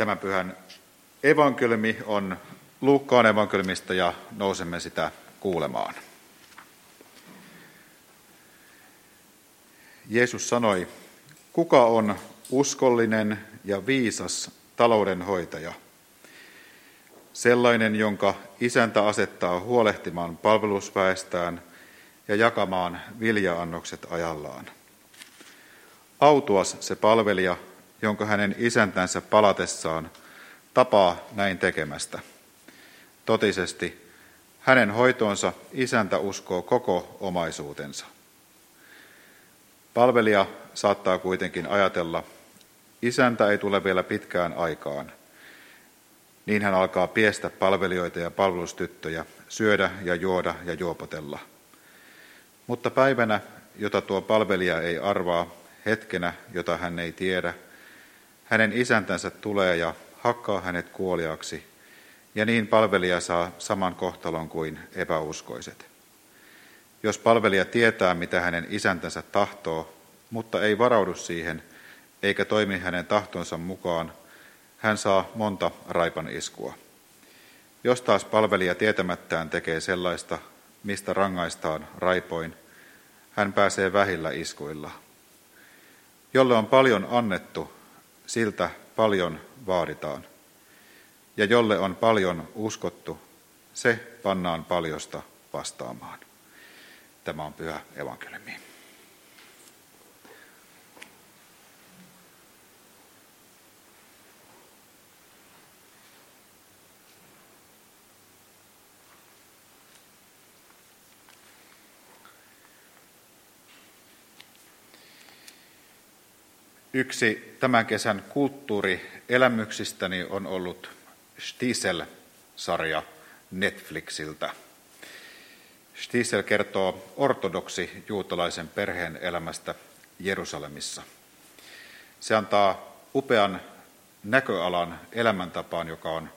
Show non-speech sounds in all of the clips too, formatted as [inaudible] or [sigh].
Tämän pyhän evankeliumi on Luukkaan evankeliumista ja nousemme sitä kuulemaan. Jeesus sanoi, kuka on uskollinen ja viisas taloudenhoitaja? Sellainen, jonka isäntä asettaa huolehtimaan palvelusväestään ja jakamaan viljaannokset ajallaan. Autuas se palvelija, jonka hänen isäntänsä palatessaan tapaa näin tekemästä. Totisesti hänen hoitoonsa isäntä uskoo koko omaisuutensa. Palvelija saattaa kuitenkin ajatella, isäntä ei tule vielä pitkään aikaan. Niin hän alkaa piestä palvelijoita ja palvelustyttöjä, syödä ja juoda ja juopotella. Mutta päivänä, jota tuo palvelija ei arvaa, hetkenä, jota hän ei tiedä, hänen isäntänsä tulee ja hakkaa hänet kuoliaksi, ja niin palvelija saa saman kohtalon kuin epäuskoiset. Jos palvelija tietää, mitä hänen isäntänsä tahtoo, mutta ei varaudu siihen, eikä toimi hänen tahtonsa mukaan, hän saa monta raipan iskua. Jos taas palvelija tietämättään tekee sellaista, mistä rangaistaan raipoin, hän pääsee vähillä iskuilla. Jolle on paljon annettu, siltä paljon vaaditaan. Ja jolle on paljon uskottu, se pannaan paljosta vastaamaan. Tämä on pyhä evankeliumi. Yksi tämän kesän kulttuurielämyksistäni on ollut Stiesel-sarja Netflixiltä. Stiesel kertoo ortodoksi juutalaisen perheen elämästä Jerusalemissa. Se antaa upean näköalan elämäntapaan, joka on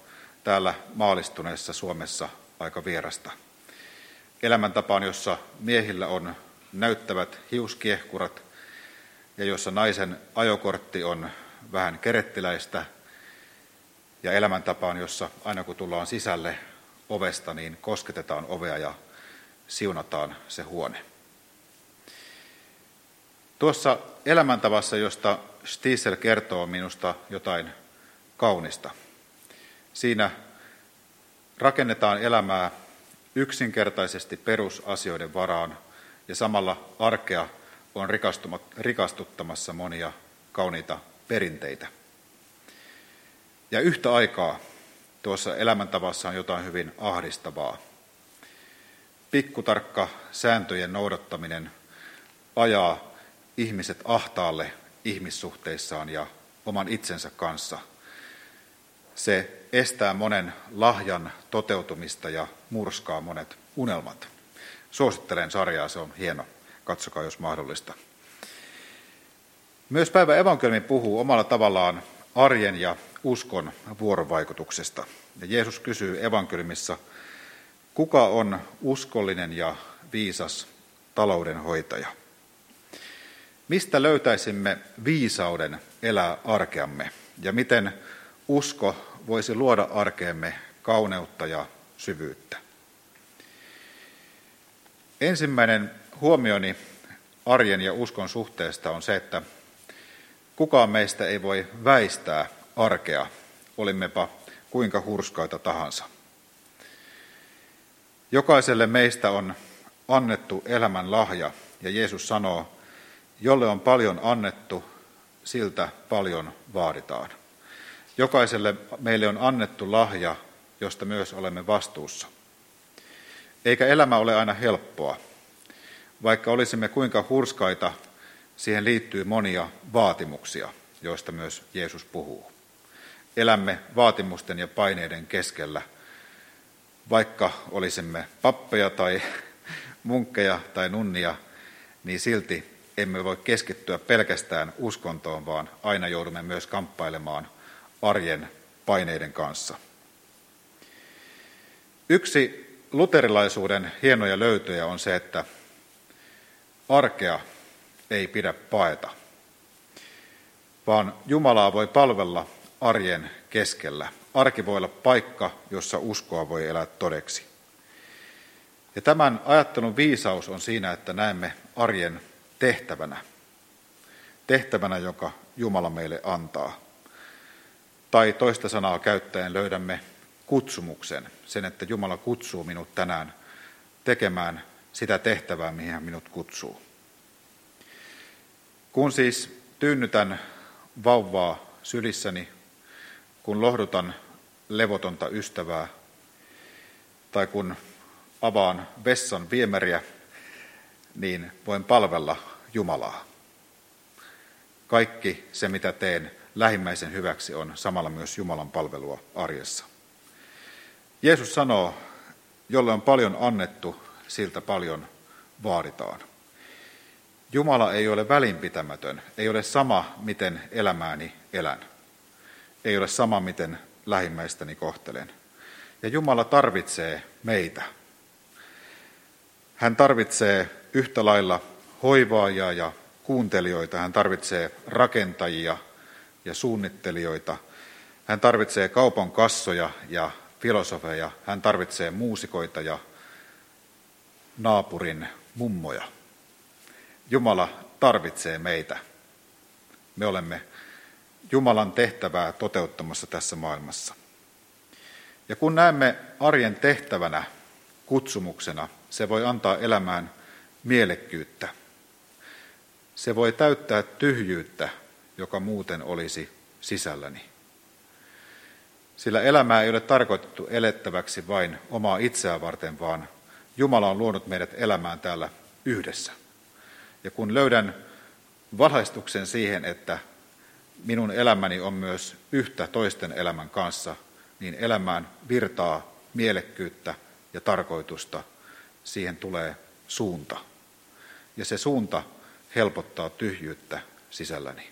täällä maalistuneessa Suomessa aika vierasta. Elämäntapaan, jossa miehillä on näyttävät hiuskiehkurat – ja jossa naisen ajokortti on vähän kerettiläistä ja elämäntapaan, jossa aina kun tullaan sisälle ovesta, niin kosketetaan ovea ja siunataan se huone. Tuossa elämäntavassa, josta Stiesel kertoo minusta jotain kaunista. Siinä rakennetaan elämää yksinkertaisesti perusasioiden varaan ja samalla arkea on rikastuttamassa monia kauniita perinteitä. Ja yhtä aikaa tuossa elämäntavassa on jotain hyvin ahdistavaa. Pikkutarkka sääntöjen noudattaminen ajaa ihmiset ahtaalle ihmissuhteissaan ja oman itsensä kanssa. Se estää monen lahjan toteutumista ja murskaa monet unelmat. Suosittelen sarjaa, se on hieno katsokaa jos mahdollista. Myös päivä evankeliumi puhuu omalla tavallaan arjen ja uskon vuorovaikutuksesta. Ja Jeesus kysyy evankeliumissa, kuka on uskollinen ja viisas taloudenhoitaja? Mistä löytäisimme viisauden elää arkeamme ja miten usko voisi luoda arkeemme kauneutta ja syvyyttä? Ensimmäinen huomioni arjen ja uskon suhteesta on se, että kukaan meistä ei voi väistää arkea, olimmepa kuinka hurskaita tahansa. Jokaiselle meistä on annettu elämän lahja, ja Jeesus sanoo, jolle on paljon annettu, siltä paljon vaaditaan. Jokaiselle meille on annettu lahja, josta myös olemme vastuussa. Eikä elämä ole aina helppoa. Vaikka olisimme kuinka hurskaita, siihen liittyy monia vaatimuksia, joista myös Jeesus puhuu. Elämme vaatimusten ja paineiden keskellä, vaikka olisimme pappeja tai [laughs] munkkeja tai nunnia, niin silti emme voi keskittyä pelkästään uskontoon, vaan aina joudumme myös kamppailemaan arjen paineiden kanssa. Yksi luterilaisuuden hienoja löytöjä on se, että arkea ei pidä paeta, vaan Jumalaa voi palvella arjen keskellä. Arki voi olla paikka, jossa uskoa voi elää todeksi. Ja tämän ajattelun viisaus on siinä, että näemme arjen tehtävänä. Tehtävänä, joka Jumala meille antaa. Tai toista sanaa käyttäen löydämme kutsumuksen, sen, että Jumala kutsuu minut tänään tekemään sitä tehtävää, mihin hän minut kutsuu. Kun siis tyynnytän vauvaa sylissäni, kun lohdutan levotonta ystävää, tai kun avaan vessan viemäriä, niin voin palvella Jumalaa. Kaikki se, mitä teen lähimmäisen hyväksi, on samalla myös Jumalan palvelua arjessa. Jeesus sanoo, jolle on paljon annettu, siltä paljon vaaditaan. Jumala ei ole välinpitämätön, ei ole sama, miten elämääni elän. Ei ole sama, miten lähimmäistäni kohtelen. Ja Jumala tarvitsee meitä. Hän tarvitsee yhtä lailla hoivaajia ja kuuntelijoita, hän tarvitsee rakentajia ja suunnittelijoita, hän tarvitsee kaupan kassoja ja filosofeja, hän tarvitsee muusikoita ja naapurin mummoja. Jumala tarvitsee meitä. Me olemme Jumalan tehtävää toteuttamassa tässä maailmassa. Ja kun näemme arjen tehtävänä, kutsumuksena, se voi antaa elämään mielekkyyttä. Se voi täyttää tyhjyyttä, joka muuten olisi sisälläni. Sillä elämää ei ole tarkoitettu elettäväksi vain omaa itseään varten, vaan Jumala on luonut meidät elämään täällä yhdessä. Ja kun löydän valaistuksen siihen, että minun elämäni on myös yhtä toisten elämän kanssa, niin elämään virtaa mielekkyyttä ja tarkoitusta. Siihen tulee suunta. Ja se suunta helpottaa tyhjyyttä sisälläni.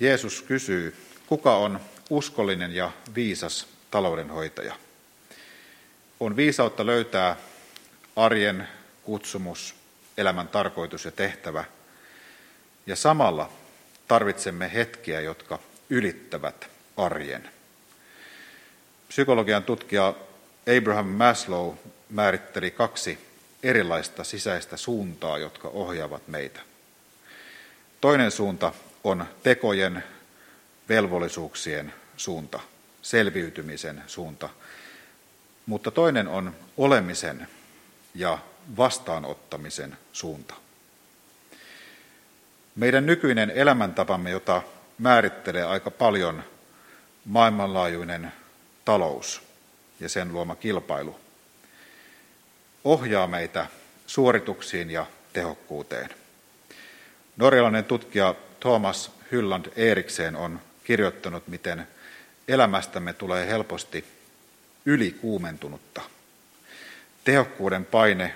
Jeesus kysyy, kuka on uskollinen ja viisas taloudenhoitaja? On viisautta löytää arjen kutsumus, elämän tarkoitus ja tehtävä. Ja samalla tarvitsemme hetkiä, jotka ylittävät arjen. Psykologian tutkija Abraham Maslow määritteli kaksi erilaista sisäistä suuntaa, jotka ohjaavat meitä. Toinen suunta on tekojen, velvollisuuksien suunta, selviytymisen suunta, mutta toinen on olemisen ja vastaanottamisen suunta. Meidän nykyinen elämäntapamme, jota määrittelee aika paljon maailmanlaajuinen talous ja sen luoma kilpailu, ohjaa meitä suorituksiin ja tehokkuuteen. Norjalainen tutkija Thomas Hylland Erikseen on kirjoittanut, miten elämästämme tulee helposti ylikuumentunutta. Tehokkuuden paine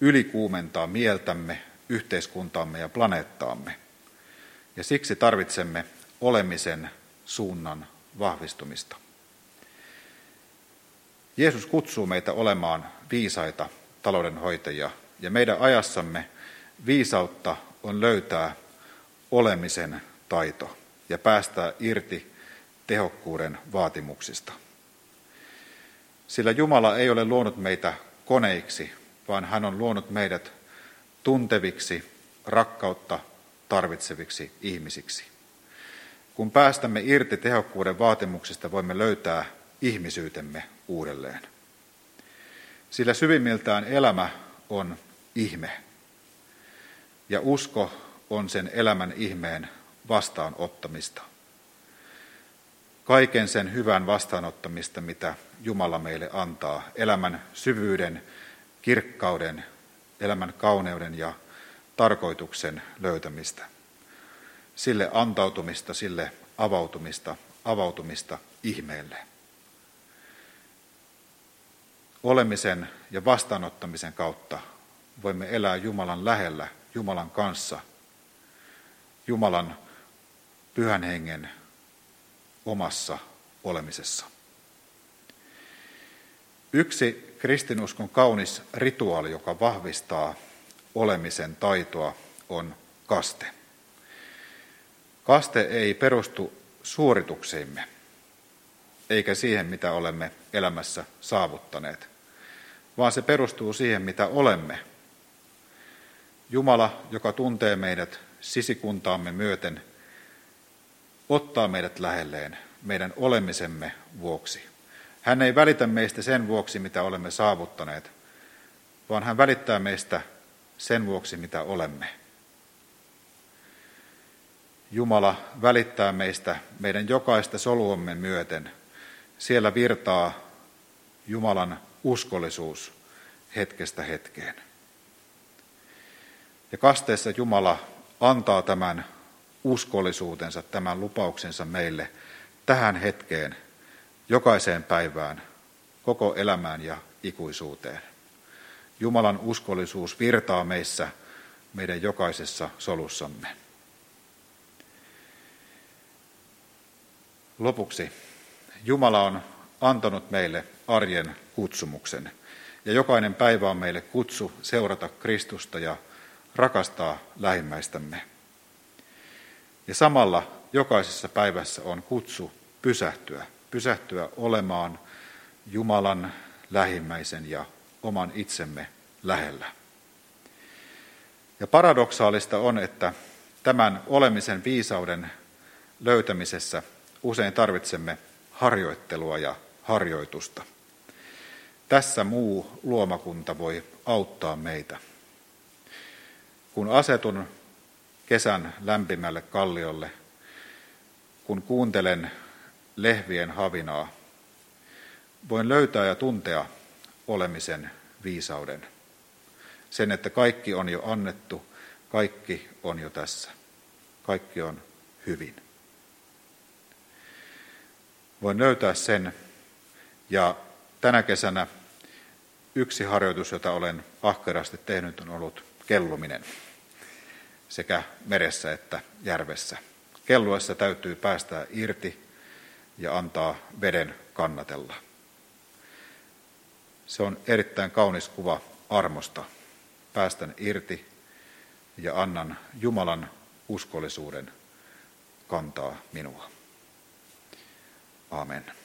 ylikuumentaa mieltämme, yhteiskuntaamme ja planeettaamme. Ja siksi tarvitsemme olemisen suunnan vahvistumista. Jeesus kutsuu meitä olemaan viisaita taloudenhoitajia, ja meidän ajassamme viisautta on löytää olemisen taito ja päästää irti tehokkuuden vaatimuksista. Sillä Jumala ei ole luonut meitä koneiksi, vaan hän on luonut meidät tunteviksi, rakkautta tarvitseviksi ihmisiksi. Kun päästämme irti tehokkuuden vaatimuksista, voimme löytää ihmisyytemme uudelleen. Sillä syvimmiltään elämä on ihme. Ja usko on sen elämän ihmeen vastaanottamista. Kaiken sen hyvän vastaanottamista, mitä Jumala meille antaa, elämän syvyyden, kirkkauden, elämän kauneuden ja tarkoituksen löytämistä. Sille antautumista, sille avautumista, avautumista ihmeelle. Olemisen ja vastaanottamisen kautta voimme elää Jumalan lähellä, Jumalan kanssa, Jumalan pyhän hengen omassa olemisessa. Yksi kristinuskon kaunis rituaali, joka vahvistaa olemisen taitoa, on kaste. Kaste ei perustu suorituksiimme, eikä siihen, mitä olemme elämässä saavuttaneet, vaan se perustuu siihen, mitä olemme. Jumala, joka tuntee meidät sisikuntaamme myöten, ottaa meidät lähelleen meidän olemisemme vuoksi. Hän ei välitä meistä sen vuoksi, mitä olemme saavuttaneet, vaan hän välittää meistä sen vuoksi, mitä olemme. Jumala välittää meistä meidän jokaista soluamme myöten. Siellä virtaa Jumalan uskollisuus hetkestä hetkeen. Ja kasteessa Jumala antaa tämän uskollisuutensa, tämän lupauksensa meille tähän hetkeen, jokaiseen päivään, koko elämään ja ikuisuuteen. Jumalan uskollisuus virtaa meissä, meidän jokaisessa solussamme. Lopuksi Jumala on antanut meille arjen kutsumuksen. Ja jokainen päivä on meille kutsu seurata Kristusta ja rakastaa lähimmäistämme. Ja samalla jokaisessa päivässä on kutsu pysähtyä, pysähtyä olemaan Jumalan lähimmäisen ja oman itsemme lähellä. Ja paradoksaalista on, että tämän olemisen viisauden löytämisessä usein tarvitsemme harjoittelua ja harjoitusta. Tässä muu luomakunta voi auttaa meitä. Kun asetun kesän lämpimälle kalliolle, kun kuuntelen lehvien havinaa, voin löytää ja tuntea olemisen viisauden. Sen, että kaikki on jo annettu, kaikki on jo tässä. Kaikki on hyvin. Voin löytää sen ja tänä kesänä yksi harjoitus, jota olen ahkerasti tehnyt, on ollut kelluminen sekä meressä että järvessä. Kelluessa täytyy päästää irti ja antaa veden kannatella. Se on erittäin kaunis kuva armosta. Päästän irti ja annan Jumalan uskollisuuden kantaa minua. Amen.